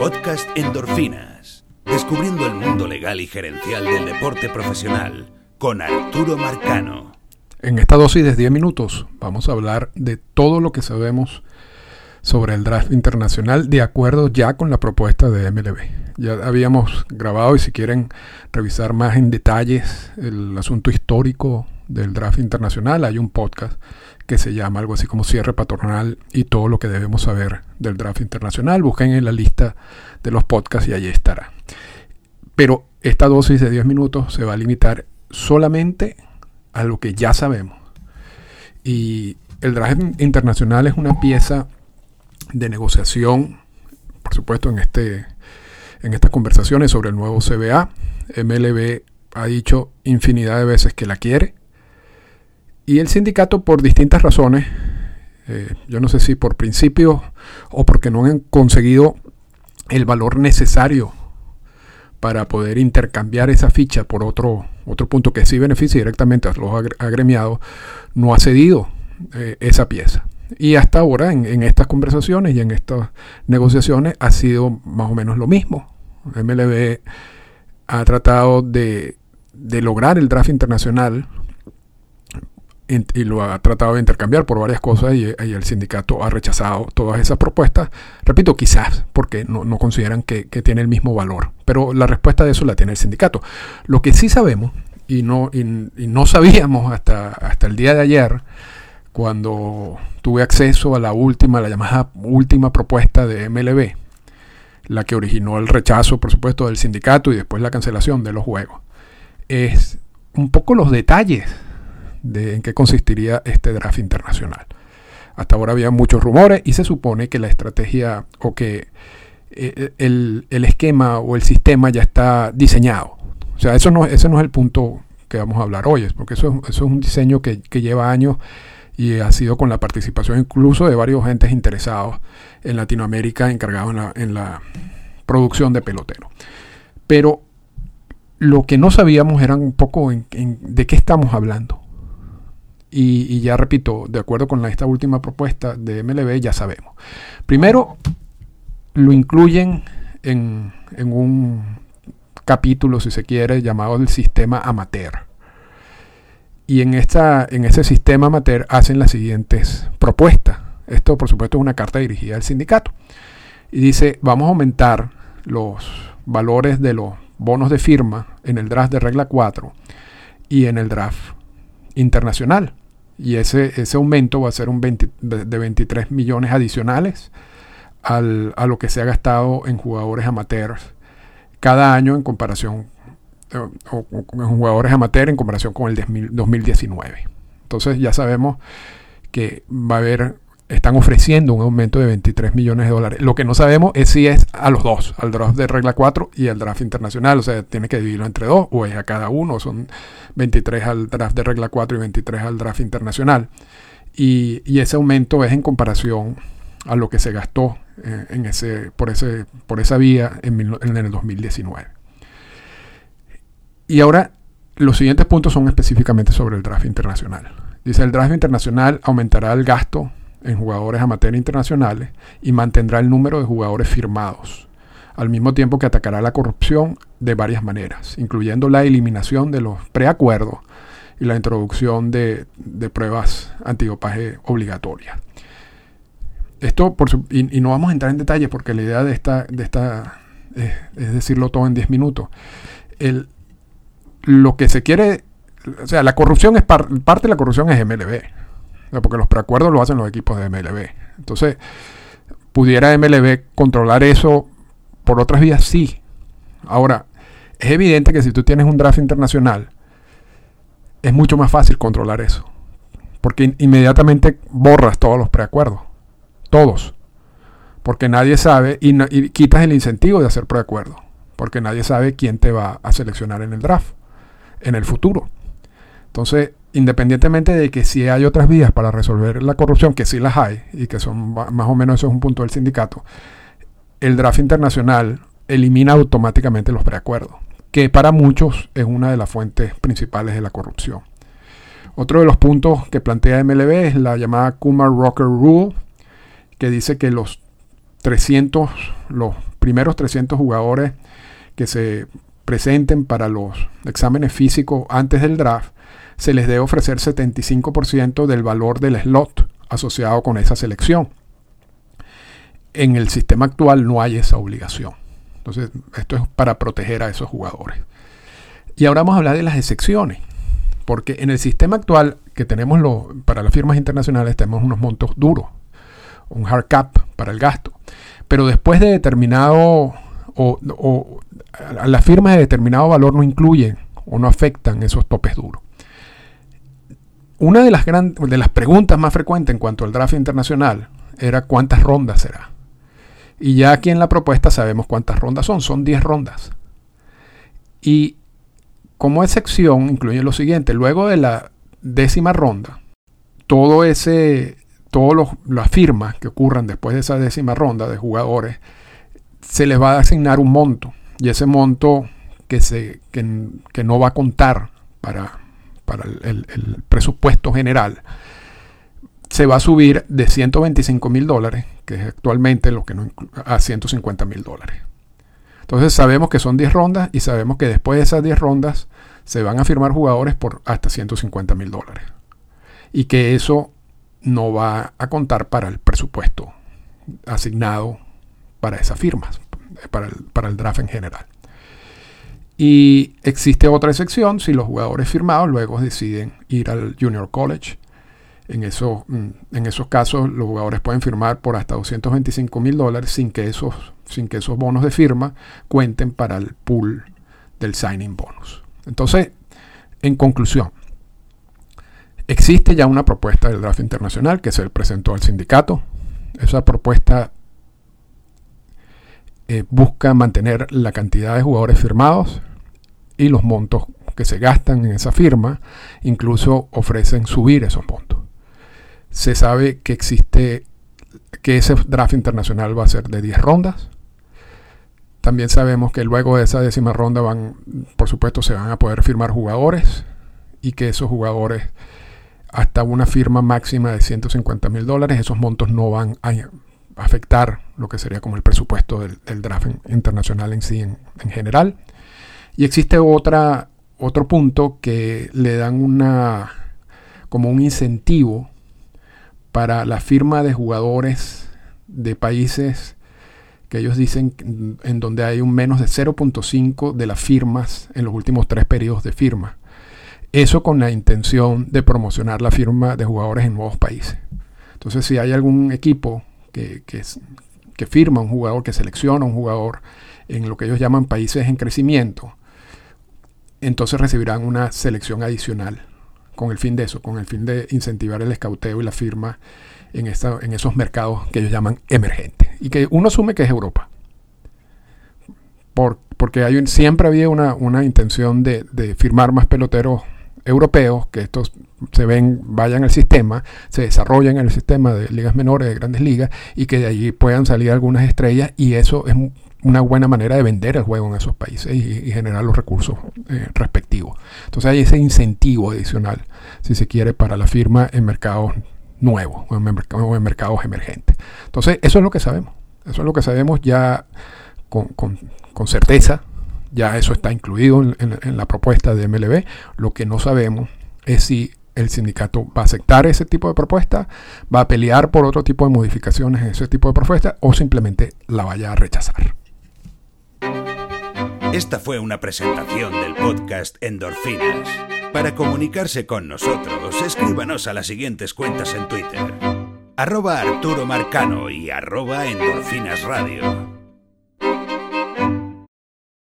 Podcast Endorfinas. Descubriendo el mundo legal y gerencial del deporte profesional con Arturo Marcano. En esta dosis de 10 minutos vamos a hablar de todo lo que sabemos sobre el draft internacional de acuerdo ya con la propuesta de MLB. Ya habíamos grabado y si quieren revisar más en detalles el asunto histórico del draft internacional, hay un podcast que se llama algo así como cierre patronal y todo lo que debemos saber del draft internacional. Busquen en la lista de los podcasts y allí estará. Pero esta dosis de 10 minutos se va a limitar solamente a lo que ya sabemos. Y el draft internacional es una pieza de negociación, por supuesto, en, este, en estas conversaciones sobre el nuevo CBA. MLB ha dicho infinidad de veces que la quiere y el sindicato, por distintas razones, eh, yo no sé si por principio o porque no han conseguido el valor necesario para poder intercambiar esa ficha por otro, otro punto que sí beneficia directamente a los agremiados, no ha cedido eh, esa pieza. Y hasta ahora, en, estas conversaciones y en estas negociaciones, ha sido más o menos lo mismo. MLB ha tratado de, de lograr el draft internacional y lo ha tratado de intercambiar por varias cosas y, el sindicato ha rechazado todas esas propuestas. Repito, quizás porque no, consideran que, tiene el mismo valor, pero la respuesta de eso la tiene el sindicato. Lo que sí sabemos, y no, y, no sabíamos hasta, hasta el día de ayer, cuando tuve acceso a la última, la llamada última propuesta de MLB, la que originó el rechazo, por supuesto, del sindicato y después la cancelación de los juegos, es un poco los detalles de en qué consistiría este draft internacional. Hasta ahora había muchos rumores y se supone que la estrategia o que eh, el, esquema o el sistema ya está diseñado. O sea, eso no, ese no es el punto que vamos a hablar hoy, porque eso, eso es un diseño que, lleva años y ha sido con la participación incluso de varios entes interesados en Latinoamérica encargados en la, producción de pelotero. Pero lo que no sabíamos era un poco de qué estamos hablando. Y, ya repito, de acuerdo con esta última propuesta de MLB, ya sabemos. Primero, lo incluyen en, un capítulo, si se quiere, llamado el sistema amateur. Y en, esta, en ese sistema amateur hacen las siguientes propuestas. Esto, por supuesto, es una carta dirigida al sindicato. Y dice, vamos a aumentar los valores de los bonos de firma en el draft de regla 4 y en el draft internacional y ese, ese aumento va a ser un de 23 millones adicionales al, a lo que se ha gastado en jugadores amateurs cada año en comparación eh, o, jugadores amateurs en comparación con el 2019. Entonces ya sabemos que va a haber están ofreciendo un aumento de 23 millones de dólares. Lo que no sabemos es si es a los dos, al draft de regla 4 y al draft internacional. O sea, tiene que dividirlo entre dos o es a cada uno. Son 23 al draft de regla 4 y 23 al draft internacional. Y, ese aumento es en comparación a lo que se gastó eh, en ese, por, ese, por esa vía en, en el 2019. Y ahora los siguientes puntos son específicamente sobre el draft internacional. Dice, el draft internacional aumentará el gasto en jugadores amateur internacionales y mantendrá el número de jugadores firmados, al mismo tiempo que atacará la corrupción de varias maneras, incluyendo la eliminación de los preacuerdos y la introducción de, pruebas antidopaje obligatorias. Esto, y, no vamos a entrar en detalle porque la idea de esta, de esta es decirlo todo en 10 minutos. El, lo que se quiere, o sea, la corrupción es parte de la corrupción es MLB porque los preacuerdos lo hacen los equipos de MLB. Entonces, ¿pudiera MLB controlar eso por otras vías? Sí. Ahora, es evidente que si tú tienes un draft internacional, es mucho más fácil controlar eso. Porque inmediatamente borras todos los preacuerdos. Todos. Porque nadie sabe y, y quitas el incentivo de hacer preacuerdos. Porque nadie sabe quién te va a seleccionar en el draft en el futuro. Entonces, independientemente de que si hay otras vías para resolver la corrupción, que sí las hay, y que son más o menos eso es un punto del sindicato, el draft internacional elimina automáticamente los preacuerdos, que para muchos es una de las fuentes principales de la corrupción. Otro de los puntos que plantea MLB es la llamada Kumar Rocker Rule, que dice que los 300, los primeros 300 jugadores que se presenten para los exámenes físicos antes del draft, se les debe ofrecer 75% del valor del slot asociado con esa selección. En el sistema actual no hay esa obligación. Entonces, esto es para proteger a esos jugadores. Y ahora vamos a hablar de las excepciones. Porque en el sistema actual que tenemos para las firmas internacionales tenemos unos montos duros, un hard cap para el gasto. Pero después de determinado, o, las firmas de determinado valor no incluyen o no afectan esos topes duros. Una de las, preguntas más frecuentes en cuanto al draft internacional era cuántas rondas será. Y ya aquí en la propuesta sabemos cuántas rondas son, son 10 rondas. Y como excepción incluye lo siguiente, luego de la décima ronda, todo ese, todas las firmas que ocurran después de esa décima ronda de jugadores, se les va a asignar un monto. Y ese monto que, se, que, no va a contar para, para el, presupuesto general, se va a subir de 125 mil dólares, que es actualmente lo que no a 150 mil dólares. Entonces sabemos que son 10 rondas y sabemos que después de esas 10 rondas se van a firmar jugadores por hasta 150 mil dólares. Y que eso no va a contar para el presupuesto asignado para esas firmas, para el, para el draft en general. Y existe otra excepción si los jugadores firmados luego deciden ir al Junior College. En, eso, mm, en esos casos los jugadores pueden firmar por hasta 225 mil dólares sin, que esos, sin que esos bonos de firma cuenten para el pool del signing bonus. Entonces, en conclusión, existe ya una propuesta del draft internacional que se presentó al sindicato. Esa propuesta eh, busca mantener la cantidad de jugadores firmados y los montos que se gastan en esa firma, incluso ofrecen subir esos montos. Se sabe que existe que ese draft internacional va a ser de 10 rondas también sabemos que luego de esa décima ronda van, por supuesto, se van a poder firmar jugadores y que esos jugadores, hasta una firma máxima de 150 mil dólares, esos montos no van a afectar lo que sería como el presupuesto del, draft internacional en sí en, general. Y existe otra, otro punto que le dan una como un incentivo para la firma de jugadores de países que ellos dicen en donde hay un menos de 0.5 de las firmas en los últimos tres periodos de firma. Eso con la intención de promocionar la firma de jugadores en nuevos países. Entonces, si hay algún equipo que, que, firma un jugador, que selecciona un jugador en lo que ellos llaman países en crecimiento, entonces recibirán una selección adicional con el fin de eso, con el fin de incentivar el escauteo y la firma en, esta, en esos mercados que ellos llaman emergentes. Y que uno asume que es Europa. Por, porque hay siempre había una, una intención de, de, firmar más peloteros europeos, que estos se ven, vayan al sistema, se desarrollen en el sistema de ligas menores, de grandes ligas, y que de allí puedan salir algunas estrellas, y eso es una buena manera de vender el juego en esos países y, generar los recursos eh, respectivos. Entonces hay ese incentivo adicional, si se quiere, para la firma en mercados nuevo o en, mercados emergentes. Entonces, eso es lo que sabemos. Eso es lo que sabemos ya con, certeza. Ya eso está incluido en, la propuesta de MLB. Lo que no sabemos es si el sindicato va a aceptar ese tipo de propuesta, va a pelear por otro tipo de modificaciones en ese tipo de propuesta o simplemente la vaya a rechazar. Esta fue una presentación del podcast Endorfinas. Para comunicarse con nosotros, escríbanos a las siguientes cuentas en Twitter. Arroba Arturo Marcano y arroba Endorfinas Radio.